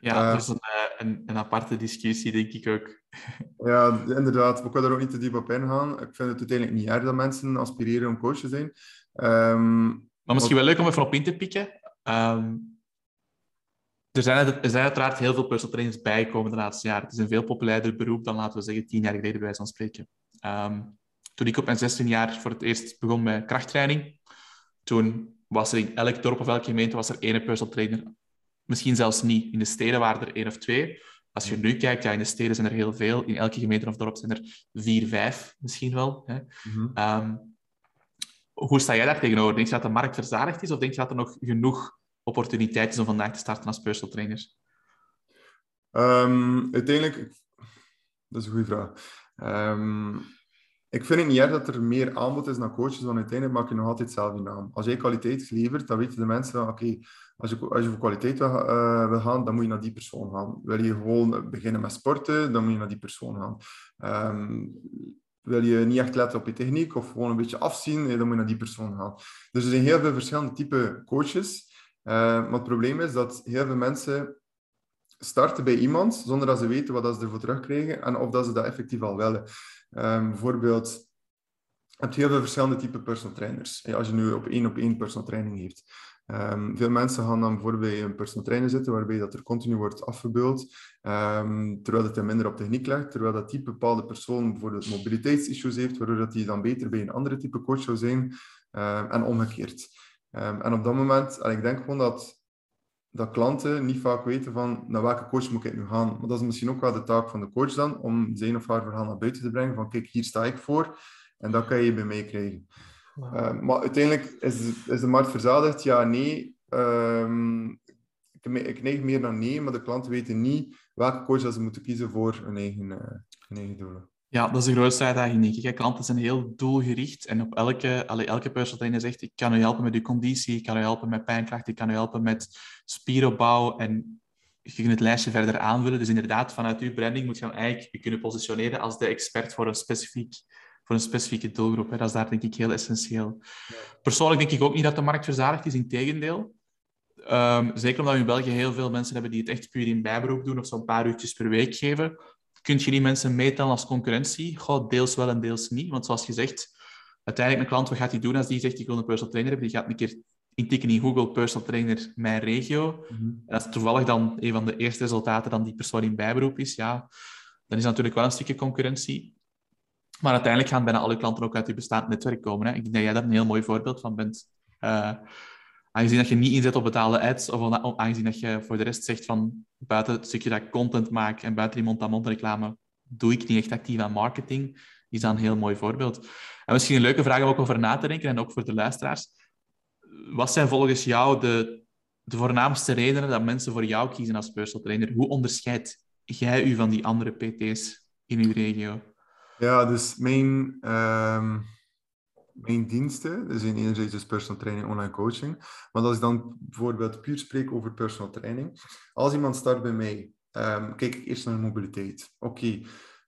Ja, dat is een, eh, een, een, aparte discussie, denk ik ook. *laughs* Ja, inderdaad. Ik wil er ook niet te diep op ingaan. Ik vind het uiteindelijk niet erg dat mensen aspireren om coach te zijn. Um, maar misschien wel leuk om even op in te pikken. Um, er, zijn, er zijn uiteraard heel veel personal trainers bijgekomen de laatste jaren. Het is een veel populairder beroep dan, laten we zeggen, tien jaar geleden, bij wijze van spreken. Um, toen ik op mijn 16 jaar voor het eerst begon met krachttraining, toen was er in elk dorp of elke gemeente was er één personal trainer Misschien zelfs niet. In de steden waren er één of twee. Als je nu kijkt, ja, in de steden zijn er heel veel. In elke gemeente of dorp zijn er vier, vijf misschien wel. Hè. Mm -hmm. um, hoe sta jij daar tegenover? Denk je dat de markt verzadigd is of denk je dat er nog genoeg opportuniteit is om vandaag te starten als personal trainer? Um, uiteindelijk, dat is een goede vraag. Um, ik vind het niet erg dat er meer aanbod is naar coaches, want uiteindelijk maak je nog altijd zelf je naam. Als jij kwaliteit levert, dan weten de mensen, oké, als, je, als voor kwaliteit wil, uh, wil, gaan, dan moet je naar die persoon gaan. Wil je gewoon beginnen met sporten, dan moet je naar die persoon gaan. Um, wil je niet echt letten op je techniek of gewoon een beetje afzien, dan moet je naar die persoon gaan. Dus er zijn heel veel verschillende type coaches. Uh, maar het probleem is dat heel veel mensen starten bij iemand zonder dat ze weten wat ze ervoor terugkrijgen en of dat ze dat effectief al willen. Um, bijvoorbeeld, je hebt heel veel verschillende type personal trainers. Als je nu op één op één personal training heeft. Um, veel mensen gaan dan bijvoorbeeld bij een personal trainer zitten, waarbij dat er continu wordt afgebeeld, um, terwijl het er minder op techniek legt, terwijl dat die bepaalde persoon bijvoorbeeld mobiliteitsissues heeft, waardoor dat die dan beter bij een andere type coach zou zijn, en omgekeerd. en op dat moment, en ik denk gewoon dat dat klanten niet vaak weten van naar welke coach moet ik nu gaan. Maar dat is misschien ook wel de taak van de coach dan, om zijn of haar verhaal naar buiten te brengen van kijk, hier sta ik voor en dat kan je bij mij krijgen. Uh, maar uiteindelijk is, is de markt verzadigd? Ja, nee. Um, ik, ik neig meer naar nee, maar de klanten weten niet welke coach dat ze moeten kiezen voor hun eigen, uh, hun eigen doelen. Ja, dat is de grootste uitdaging, denk ik. Klanten zijn heel doelgericht en op elke, allee, elke personal trainer zegt ik kan u helpen met uw conditie, ik kan u helpen met pijnkracht, ik kan u helpen met spieropbouw en je kunt het lijstje verder aanvullen. Dus inderdaad, vanuit uw branding moet je dan eigenlijk je kunnen positioneren als de expert voor een specifiek voor een specifieke doelgroep. Hè. Dat is daar denk ik heel essentieel. Persoonlijk denk ik ook niet dat de markt verzadigd is, in tegendeel. Um, zeker omdat we in België heel veel mensen hebben die het echt puur in bijberoep doen of zo'n paar uurtjes per week geven. Kun je die mensen meetellen als concurrentie? Goh, deels wel en deels niet. Want zoals je zegt, uiteindelijk een klant, wat gaat hij doen als die zegt ik wil een personal trainer hebben? Die gaat een keer intikken in Google personal trainer mijn regio. Mm -hmm. En als toevallig dan een van de eerste resultaten dan die persoon in bijberoep is, ja, dan is dat natuurlijk wel een stukje concurrentie. Maar uiteindelijk gaan bijna alle klanten ook uit je bestaand netwerk komen. Hè. Ik denk dat jij daar een heel mooi voorbeeld van bent. Uh, aangezien dat je niet inzet op betaalde ads, of aangezien dat je voor de rest zegt van buiten het stukje dat ik content maak en buiten die mond-aan-mond reclame, doe ik niet echt actief aan marketing, is dat een heel mooi voorbeeld. En misschien een leuke vraag om ook over na te denken en ook voor de luisteraars. Wat zijn volgens jou de, de voornaamste redenen dat mensen voor jou kiezen als personal trainer? Hoe onderscheidt jij u van die andere PT's in uw regio? Ja, dus mijn, uh, mijn diensten, dus in enerzijds dus personal training, online coaching. Maar als ik dan bijvoorbeeld puur spreek over personal training. Als iemand start bij mij, um, kijk ik eerst naar mobiliteit. Oké,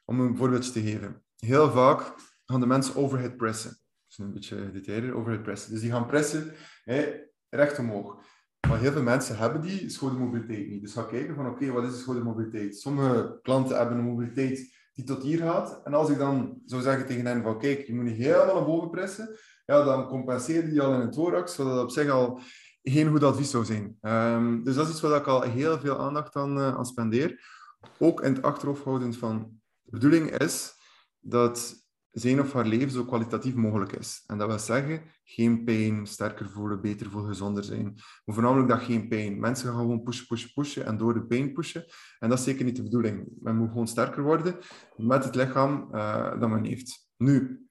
om een voorbeeldje te geven. Heel vaak gaan de mensen overhead pressen. Dat is een beetje detailler, overhead pressen. Dus die gaan pressen hè, recht omhoog. Maar heel veel mensen hebben die schoudermobiliteit niet. Dus ga kijken van oké, wat is de schoudermobiliteit? Sommige klanten hebben een mobiliteit die tot hier gaat. En als ik dan zou zeggen tegen hen van kijk, je moet niet helemaal naar boven pressen, ja, dan compenseer die al in het thorax, zodat op zich al geen goed advies zou zijn. Um, dus dat is iets waar ik al heel veel aandacht aan, uh, spendeer. Ook in het achterhoofd houden van de bedoeling is dat zijn of haar leven zo kwalitatief mogelijk is. En dat wil zeggen, geen pijn, sterker voelen, beter voelen, gezonder zijn. Maar voornamelijk dat geen pijn. Mensen gaan gewoon pushen, pushen, pushen en door de pijn pushen. En dat is zeker niet de bedoeling. Men moet gewoon sterker worden met het lichaam uh, dat men heeft. Nu,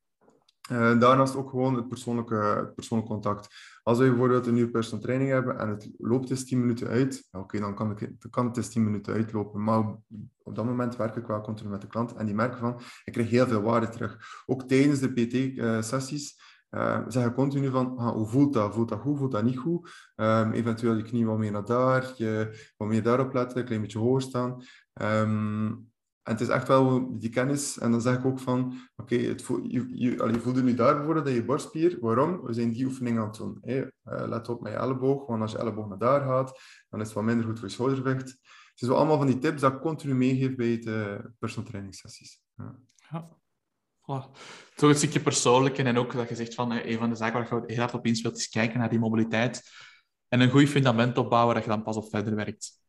uh, daarnaast ook gewoon het persoonlijke, het persoonlijke contact. Als we bijvoorbeeld een nieuwe personal training hebben en het loopt dus 10 minuten uit, oké, dan, kan kan het dus 10 minuten uitlopen. Maar op dat moment werk ik wel continu met de klant en die merken van, ik krijg heel veel waarde terug. Ook tijdens de PT-sessies uh, zeggen continu van, ah, hoe voelt dat? Voelt dat goed? Voelt dat niet goed? Um, eventueel je knie wat meer naar daar, je wat meer daarop letten, een klein beetje hoger staan. Um, en het is echt wel die kennis. En dan zeg ik ook van, oké, okay, je, je, voelde nu daar bijvoorbeeld dat je borstspier. Waarom? We zijn die oefening aan het doen. Hey, uh, let op met je elleboog, want als je elleboog naar daar gaat, dan is het wat minder goed voor je schoudergewicht. Het is wel allemaal van die tips dat ik continu meegeef bij de uh, personal training sessies. Ja. ja. Oh, toch een stukje persoonlijk en ook dat je zegt van een van de zaken waar je heel hard op inspeelt is kijken naar die mobiliteit en een goed fundament opbouwen dat je dan pas op verder werkt.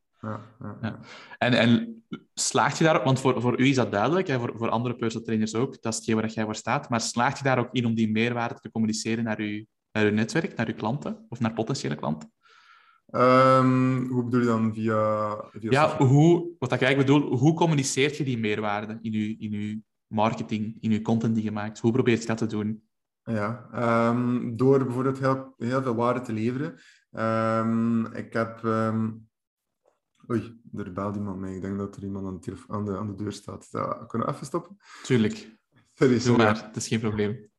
Ja. En, en slaagt je daarop, want voor, voor u is dat duidelijk, en voor, voor andere personal trainers ook, dat is hetgeen waar jij voor staat, maar slaagt je daar ook in om die meerwaarde te communiceren naar uw, naar uw netwerk, naar uw klanten of naar potentiële klanten? Um, hoe bedoel je dan via... via ja, hoe, wat ik eigenlijk bedoel, hoe communiceert je die meerwaarde in uw, in uw marketing, in uw content die je maakt? Hoe probeer je dat te doen? Ja, um, door bijvoorbeeld heel, heel veel waarde te leveren. Um, ik heb Oei, er belt iemand mee. Ik denk dat er iemand aan de, aan de, aan de deur staat. Ja, kunnen we even stoppen? Tuurlijk. Sorry, sorry. Doe maar, het is geen probleem.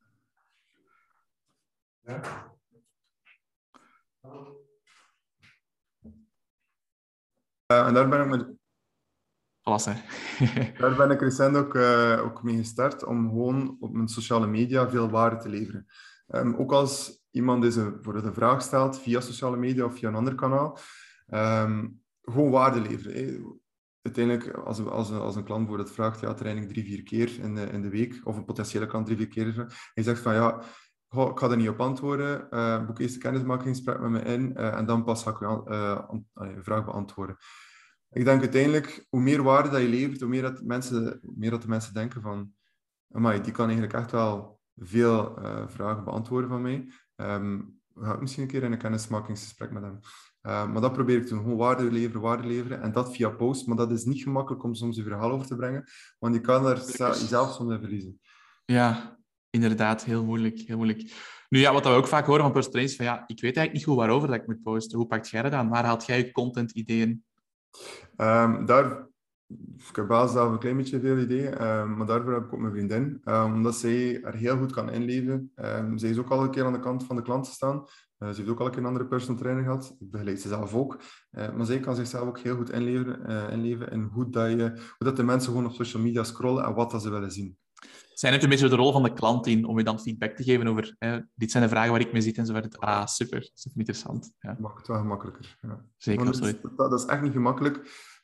Ja? Uh, en daar ben ik met... Alles, *laughs* daar ben ik recent ook, uh, ook mee gestart om gewoon op mijn sociale media veel waarde te leveren. Um, ook als iemand deze voor een vraag stelt via sociale media of via een ander kanaal, um, gewoon waarde leveren. Uiteindelijk, als, als, als een klant bijvoorbeeld vraagt, ja, training drie, vier keer in de, in de week, of een potentiële klant drie, vier keer, hij zegt van ja, ik ga er niet op antwoorden, uh, boek eerst een kennismakingsgesprek met me in uh, en dan pas ga ik je uh, vraag beantwoorden. Ik denk uiteindelijk, hoe meer waarde dat je levert, hoe meer dat, mensen, meer dat de mensen denken van, amai, die kan eigenlijk echt wel veel vragen beantwoorden van mij. Um, ga ik misschien een keer in een kennismakingsgesprek met hem. Uh, maar dat probeer ik te doen. Gewoon waarde leveren, waarde leveren. En dat via post. Maar dat is niet gemakkelijk om soms je verhaal over te brengen. Want je kan er zelf soms in verliezen. Ja, inderdaad. Heel moeilijk. Heel moeilijk. Nu ja, wat we ook vaak horen van personal trainers, van ja, ik weet eigenlijk niet goed waarover dat ik moet posten. Hoe pakt jij dat aan? Waar haalt jij je content-ideeën? Um, daar, ik heb wel zelf een klein beetje veel ideeën, um, maar daarvoor heb ik ook mijn vriendin. Um, omdat zij er heel goed kan inleven. Um, zij is ook al een keer aan de kant van de klant gestaan. Uh, ze heeft ook al een keer een andere personal trainer gehad. Ik begeleid ze zelf ook. Maar zij kan zichzelf ook heel goed inleven, inleven in hoe, dat je, hoe dat de mensen gewoon op social media scrollen en wat dat ze willen zien. Zijn het een beetje de rol van de klant in om je dan feedback te geven over hè, dit zijn de vragen waar ik mee zit enzovoort. Ah, super. Super interessant. Ja. Maakt het wel gemakkelijker. Ja. Zeker, dat, dat is echt niet gemakkelijk.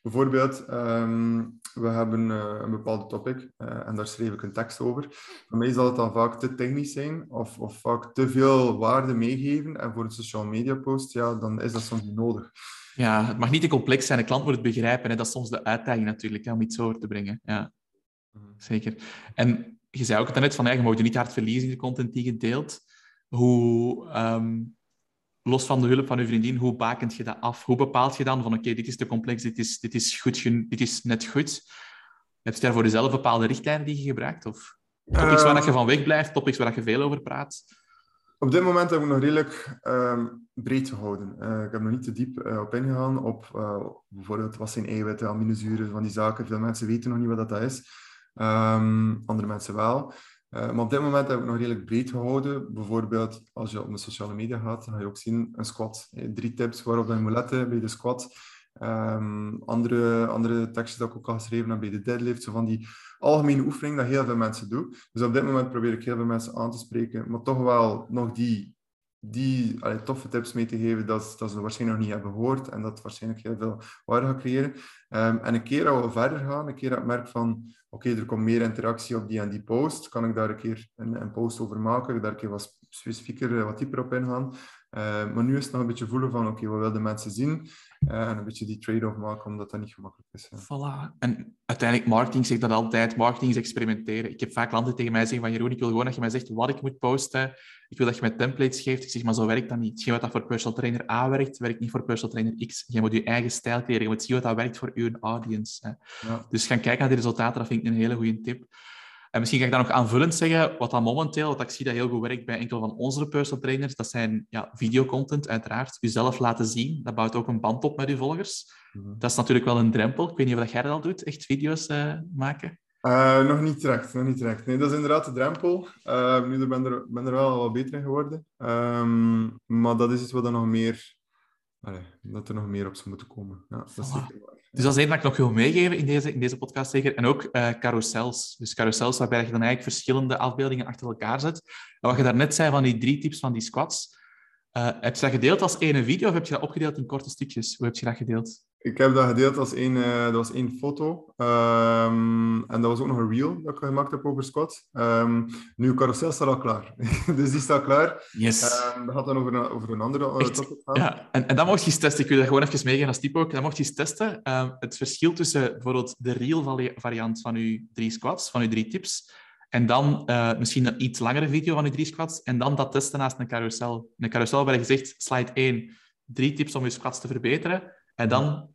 Bijvoorbeeld, ehm, we hebben eh, een bepaalde topic eh, en daar schreef ik een tekst over. Voor mij zal het dan vaak te technisch zijn of, of vaak te veel waarde meegeven. En voor een social media post, ja, dan is dat soms niet nodig. Ja, het mag niet te complex zijn. De klant moet het begrijpen. Hè. Dat is soms de uitdaging natuurlijk, hè, om iets over te brengen. Ja, zeker. En je zei ook net van, ja, je mag je niet hard verliezen in de content die je deelt. Hoe, ehm, los van de hulp van je vriendin, hoe bakent je dat af? Hoe bepaalt je dan van, oké, dit is te complex, dit is, dit, is goed, dit is net goed? Heb je daar voor jezelf bepaalde richtlijnen die je gebruikt? Of topics waar dat je van weg blijft, topics waar dat je veel over praat? Op dit moment heb ik nog redelijk ehm, breed gehouden. Eh, ik heb nog niet te diep eh, op ingegaan op eh, bijvoorbeeld wat zijn eiwitten, aminozuren, van die zaken. Veel mensen weten nog niet wat dat is. Ehm, andere mensen wel. Eh, maar op dit moment heb ik nog redelijk breed gehouden. Bijvoorbeeld, als je op de sociale media gaat, dan ga je ook zien een squat. Eh, Drie tips waarop je moet letten bij de squat. Ehm, andere, andere tekstjes dat ik ook al geschreven heb bij de deadlift. Zo van die algemene oefening dat heel veel mensen doen. Dus op dit moment probeer ik heel veel mensen aan te spreken, maar toch wel nog die, die allee, toffe tips mee te geven dat, dat ze waarschijnlijk nog niet hebben gehoord en dat waarschijnlijk heel veel waarde gaat creëren. Ehm, en een keer dat we verder gaan, een keer dat ik merk van oké, er komt meer interactie op die en die post, kan ik daar een keer een, een post over maken, daar een keer wat specifieker, eh, wat dieper op ingaan. Uh, maar nu is het nog een beetje voelen van, oké, wat willen mensen zien? Uh, en een beetje die trade-off maken, omdat dat niet gemakkelijk is. Voilà. En uiteindelijk, marketing zegt dat altijd. Marketing is experimenteren. Ik heb vaak klanten tegen mij zeggen van, Jeroen, ik wil gewoon dat je mij zegt wat ik moet posten. Ik wil dat je mij templates geeft. Ik zeg, maar zo werkt dat niet. Hetgeen wat dat voor personal trainer A werkt, werkt niet voor personal trainer X. Je moet je eigen stijl creëren. Je moet zien wat dat werkt voor uw audience. Ja. Dus gaan kijken naar die resultaten, dat vind ik een hele goede tip. En misschien ga ik daar nog aanvullend zeggen, wat dan momenteel, wat ik zie dat heel goed werkt bij enkel van onze personal trainers, dat zijn ja, videocontent, uiteraard. Jezelf laten zien, dat bouwt ook een band op met je volgers. Mm-hmm. Dat is natuurlijk wel een drempel. Ik weet niet of jij dat al doet, echt video's uh, maken? Uh, nog niet direct, nog niet direct. Nee, dat is inderdaad de drempel. Uh, nu ben er, ben er wel wat beter in geworden. Um, maar dat is iets wat er nog meer... Allee, dat er nog meer op zou moeten komen. Ja, dat is zeker waar. Dus dat is één dat ik nog wil meegeven in deze, in deze podcast zeker. En ook uh, carousels. Dus carousels waarbij je dan eigenlijk verschillende afbeeldingen achter elkaar zet. En wat je daarnet zei van die drie tips van die squats. Uh, heb je dat gedeeld als ene video of heb je dat opgedeeld in korte stukjes? Hoe heb je dat gedeeld? Ik heb dat gedeeld als één, uh, dat was één foto. Um, en dat was ook nog een reel dat ik gemaakt heb over squats. Um, nu, carousel staat al klaar. *laughs* dus die staat klaar. Yes. Um, dat gaat dan over een, over een andere Echt? topic gaan. Ja, en, en dat mocht je eens testen. Ik wil dat gewoon even meegeven als tip ook. Dat mocht je eens testen. het verschil tussen bijvoorbeeld de reel variant van je drie squats, van je drie tips, en dan uh, misschien een iets langere video van je drie squats. En dan dat testen naast een carousel. Een carousel waar je zegt, slide 1, drie tips om je squats te verbeteren. En dan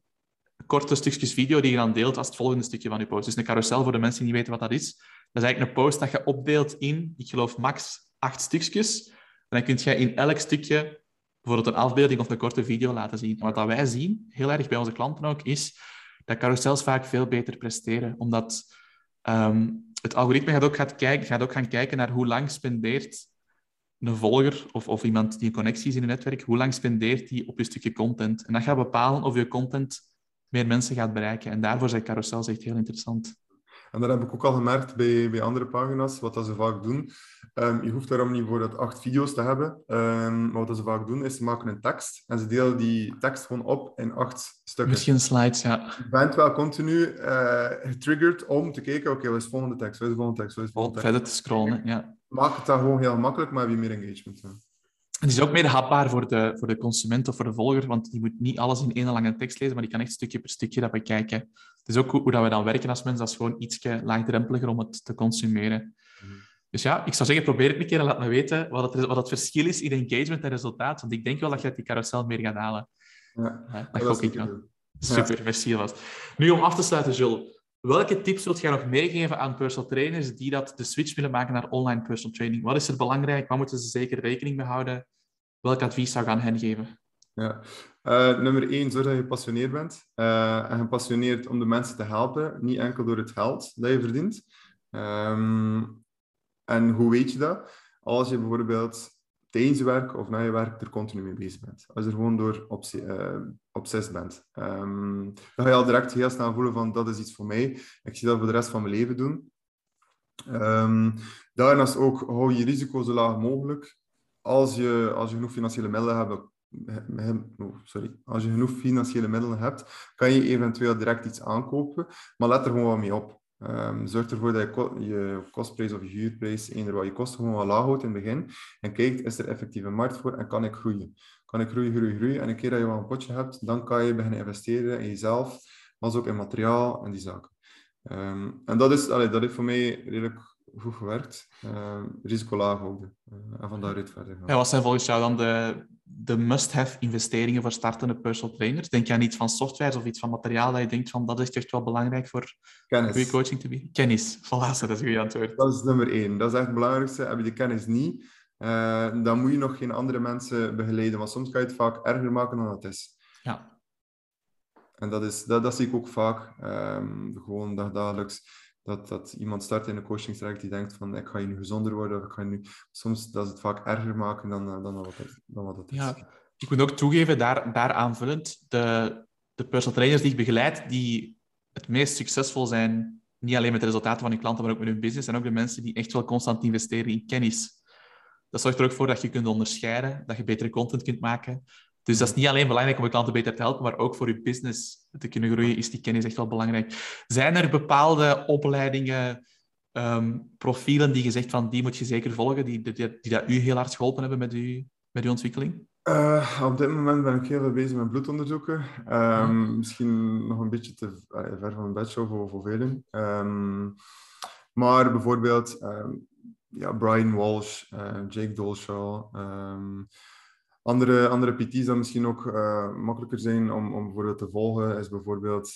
korte stukjes video die je dan deelt als het volgende stukje van je post. Dus een carousel, voor de mensen die niet weten wat dat is. Dat is eigenlijk een post dat je opdeelt in, ik geloof, max acht stukjes. En dan kun je in elk stukje bijvoorbeeld een afbeelding of een korte video laten zien. En wat wij zien, heel erg bij onze klanten ook, is dat carousels vaak veel beter presteren. Omdat um, het algoritme gaat ook, gaat, kijken, gaat ook gaan kijken naar hoe lang spendeert een volger of, of iemand die een connectie is in een netwerk, hoe lang spendeert die op je stukje content. En dat gaat bepalen of je content meer mensen gaat bereiken. En daarvoor zijn carousels echt heel interessant. En dat heb ik ook al gemerkt bij, bij andere pagina's, wat dat ze vaak doen. Um, je hoeft daarom niet bijvoorbeeld acht video's te hebben. Um, maar wat dat ze vaak doen, is ze maken een tekst en ze delen die tekst gewoon op in acht stukken. Misschien slides, ja. Je bent wel continu uh, getriggerd om te kijken, oké, okay, wat is de volgende tekst, wat is de volgende tekst, wat is de volgende tekst. Verder te scrollen, ja. Maak het dan gewoon heel makkelijk, maar heb je meer engagement. Ja. Het is ook meer hapbaar voor de, voor de consument of voor de volger, want die moet niet alles in één lange tekst lezen, maar die kan echt stukje per stukje dat bekijken. Is ook hoe, hoe dat we dan werken als mensen, dat is gewoon iets laagdrempeliger om het te consumeren. Mm. Dus ja, ik zou zeggen, probeer het een keer en laat me weten wat het, wat het verschil is in engagement en resultaat, want ik denk wel dat je uit die carousel meer gaat halen. Ja, ja dat gok ik wel. Super, ja. merci was. Nu, om af te sluiten, Jules. Welke tips wilt jij nog meegeven aan personal trainers die dat de switch willen maken naar online personal training? Wat is er belangrijk? Waar moeten ze zeker rekening mee houden? Welk advies zou je aan hen geven? Ja. Uh, nummer één, zorg dat je gepassioneerd bent. Uh, en gepassioneerd om de mensen te helpen, niet enkel door het geld dat je verdient. Um, en hoe weet je dat? Als je bijvoorbeeld tijdens je werk of na je werk er continu mee bezig bent. Als je er gewoon door uh, obsessief bent. Um, dan ga je al direct heel snel voelen van dat is iets voor mij. Ik zie dat voor de rest van mijn leven doen. Um, daarnaast ook hou je risico zo laag mogelijk. Als je, als je genoeg financiële middelen hebt, oh, sorry, als je genoeg financiële middelen hebt, kan je eventueel direct iets aankopen, maar let er gewoon wat mee op. Um, zorg ervoor dat je, je kostprijs of je huurprijs, eender wat je kosten gewoon wat laag houdt in het begin. En kijkt, is er effectief een markt voor en kan ik groeien? Kan ik groeien, groeien, groeien? En een keer dat je wel een potje hebt, dan kan je beginnen investeren in jezelf, maar ook in materiaal en die zaken. Um, en dat, is, allee, dat heeft voor mij redelijk goed gewerkt. Uh, risico laag houden. Uh, en van daaruit verder gaan. Ja, wat zijn volgens jou dan de, de must-have investeringen voor startende personal trainers? Denk jij niet van software of iets van materiaal dat je denkt van dat is echt wel belangrijk voor kennis. goede coaching te bieden? Kennis, voilà, dat is een goede antwoord. Dat is nummer één. Dat is echt het belangrijkste. Heb je de kennis niet, uh, dan moet je nog geen andere mensen begeleiden. Want soms kan je het vaak erger maken dan het is. Ja. En dat, is, dat, dat zie ik ook vaak. Um, gewoon dagelijks dat, dat iemand start in een coachingstraject die denkt van ik ga nu gezonder worden ik ga nu... Soms dat is het vaak erger maken dan, dan, wat, het, dan wat het is. Ja, ik moet ook toegeven, daar, daar aanvullend, de, de personal trainers die ik begeleid, die het meest succesvol zijn, niet alleen met de resultaten van hun klanten, maar ook met hun business, en ook de mensen die echt wel constant investeren in kennis. Dat zorgt er ook voor dat je kunt onderscheiden, dat je betere content kunt maken, dus dat is niet alleen belangrijk om je klanten beter te helpen, maar ook voor je business te kunnen groeien is die kennis echt wel belangrijk. Zijn er bepaalde opleidingen, um, profielen die je zegt van die moet je zeker volgen, die, die, die dat u heel hard geholpen hebben met, u, met uw ontwikkeling? Uh, op dit moment ben ik heel veel bezig met bloedonderzoeken. Um, Misschien nog een beetje te uh, ver van een bedshow voor, voor velen. Um, maar bijvoorbeeld ja, Brian Walsh, uh, Jake Dolshaw, andere, andere PT's dat misschien ook uh, makkelijker zijn om, om bijvoorbeeld te volgen, is bijvoorbeeld,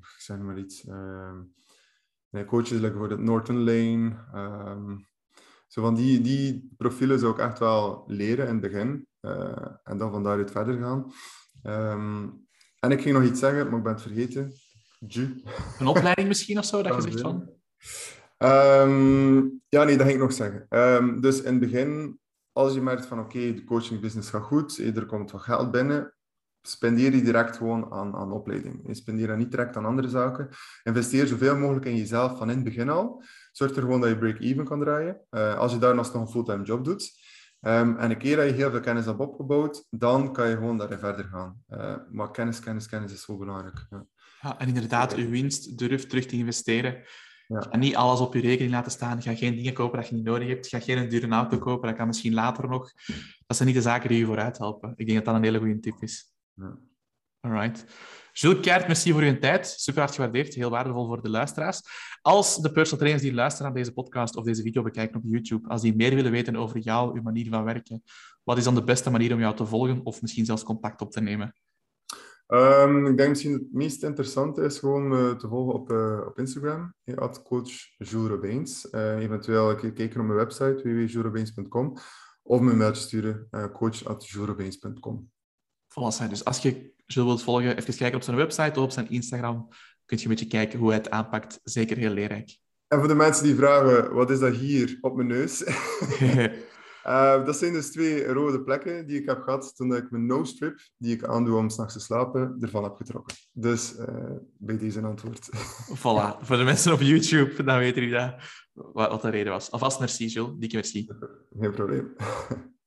ik zeg maar iets, uh, coaches like bijvoorbeeld Norton Lane. Um, zo van die, die profielen zou ik echt wel leren in het begin uh, en dan van daaruit verder gaan. Um, en ik ging nog iets zeggen, maar ik ben het vergeten. Ju. Een opleiding misschien of zo, dat je zegt van? Um, ja, nee, dat ging ik nog zeggen. Um, dus in het begin als je merkt van oké, de coaching business gaat goed, er komt wat geld binnen, spendeer die direct gewoon aan, aan opleiding. Spendeer dat niet direct aan andere zaken. Investeer zoveel mogelijk in jezelf van in het begin al. Zorg er gewoon dat je break-even kan draaien. Uh, als je daarnaast nog een fulltime job doet. Um, en een keer dat je heel veel kennis hebt opgebouwd, dan kan je gewoon daarin verder gaan. Uh, maar kennis, kennis, kennis is zo belangrijk. Ja. ja en inderdaad, je winst durf terug te investeren. Ja. Ga niet alles op je rekening laten staan. Ga geen dingen kopen dat je niet nodig hebt. Ga geen dure auto kopen. Dat kan misschien later nog. Dat zijn niet de zaken die je vooruit helpen. Ik denk dat dat een hele goede tip is. Ja. Alright. Jules Keert, merci voor uw tijd. Super hard gewaardeerd. Heel waardevol voor de luisteraars. Als de personal trainers die luisteren naar deze podcast of deze video bekijken op YouTube, als die meer willen weten over jou, uw manier van werken, wat is dan de beste manier om jou te volgen of misschien zelfs contact op te nemen? Um, ik denk misschien het meest interessante is gewoon uh, te volgen op, uh, op Instagram, at coach Jules Robijns. Uh, eventueel kijken op mijn website, www.julesrobijns.com, of mijn mailtje sturen, coach.julesrobijns.com. Voilà, dus als je Jules wilt volgen, even kijken op zijn website of op zijn Instagram, kun je een beetje kijken hoe hij het aanpakt. Zeker heel leerrijk. En voor de mensen die vragen, wat is dat hier op mijn neus? *laughs* *laughs* Uh, dat zijn dus twee rode plekken die ik heb gehad toen ik mijn no-strip, die ik aandoe om s'nachts te slapen, ervan heb getrokken. Dus uh, bij deze antwoord. *laughs* Voilà, voor de mensen op YouTube, dan weten jullie dat, wat, wat de reden was. Alvast merci, Jules. Dikke merci. *laughs* Geen probleem. *laughs*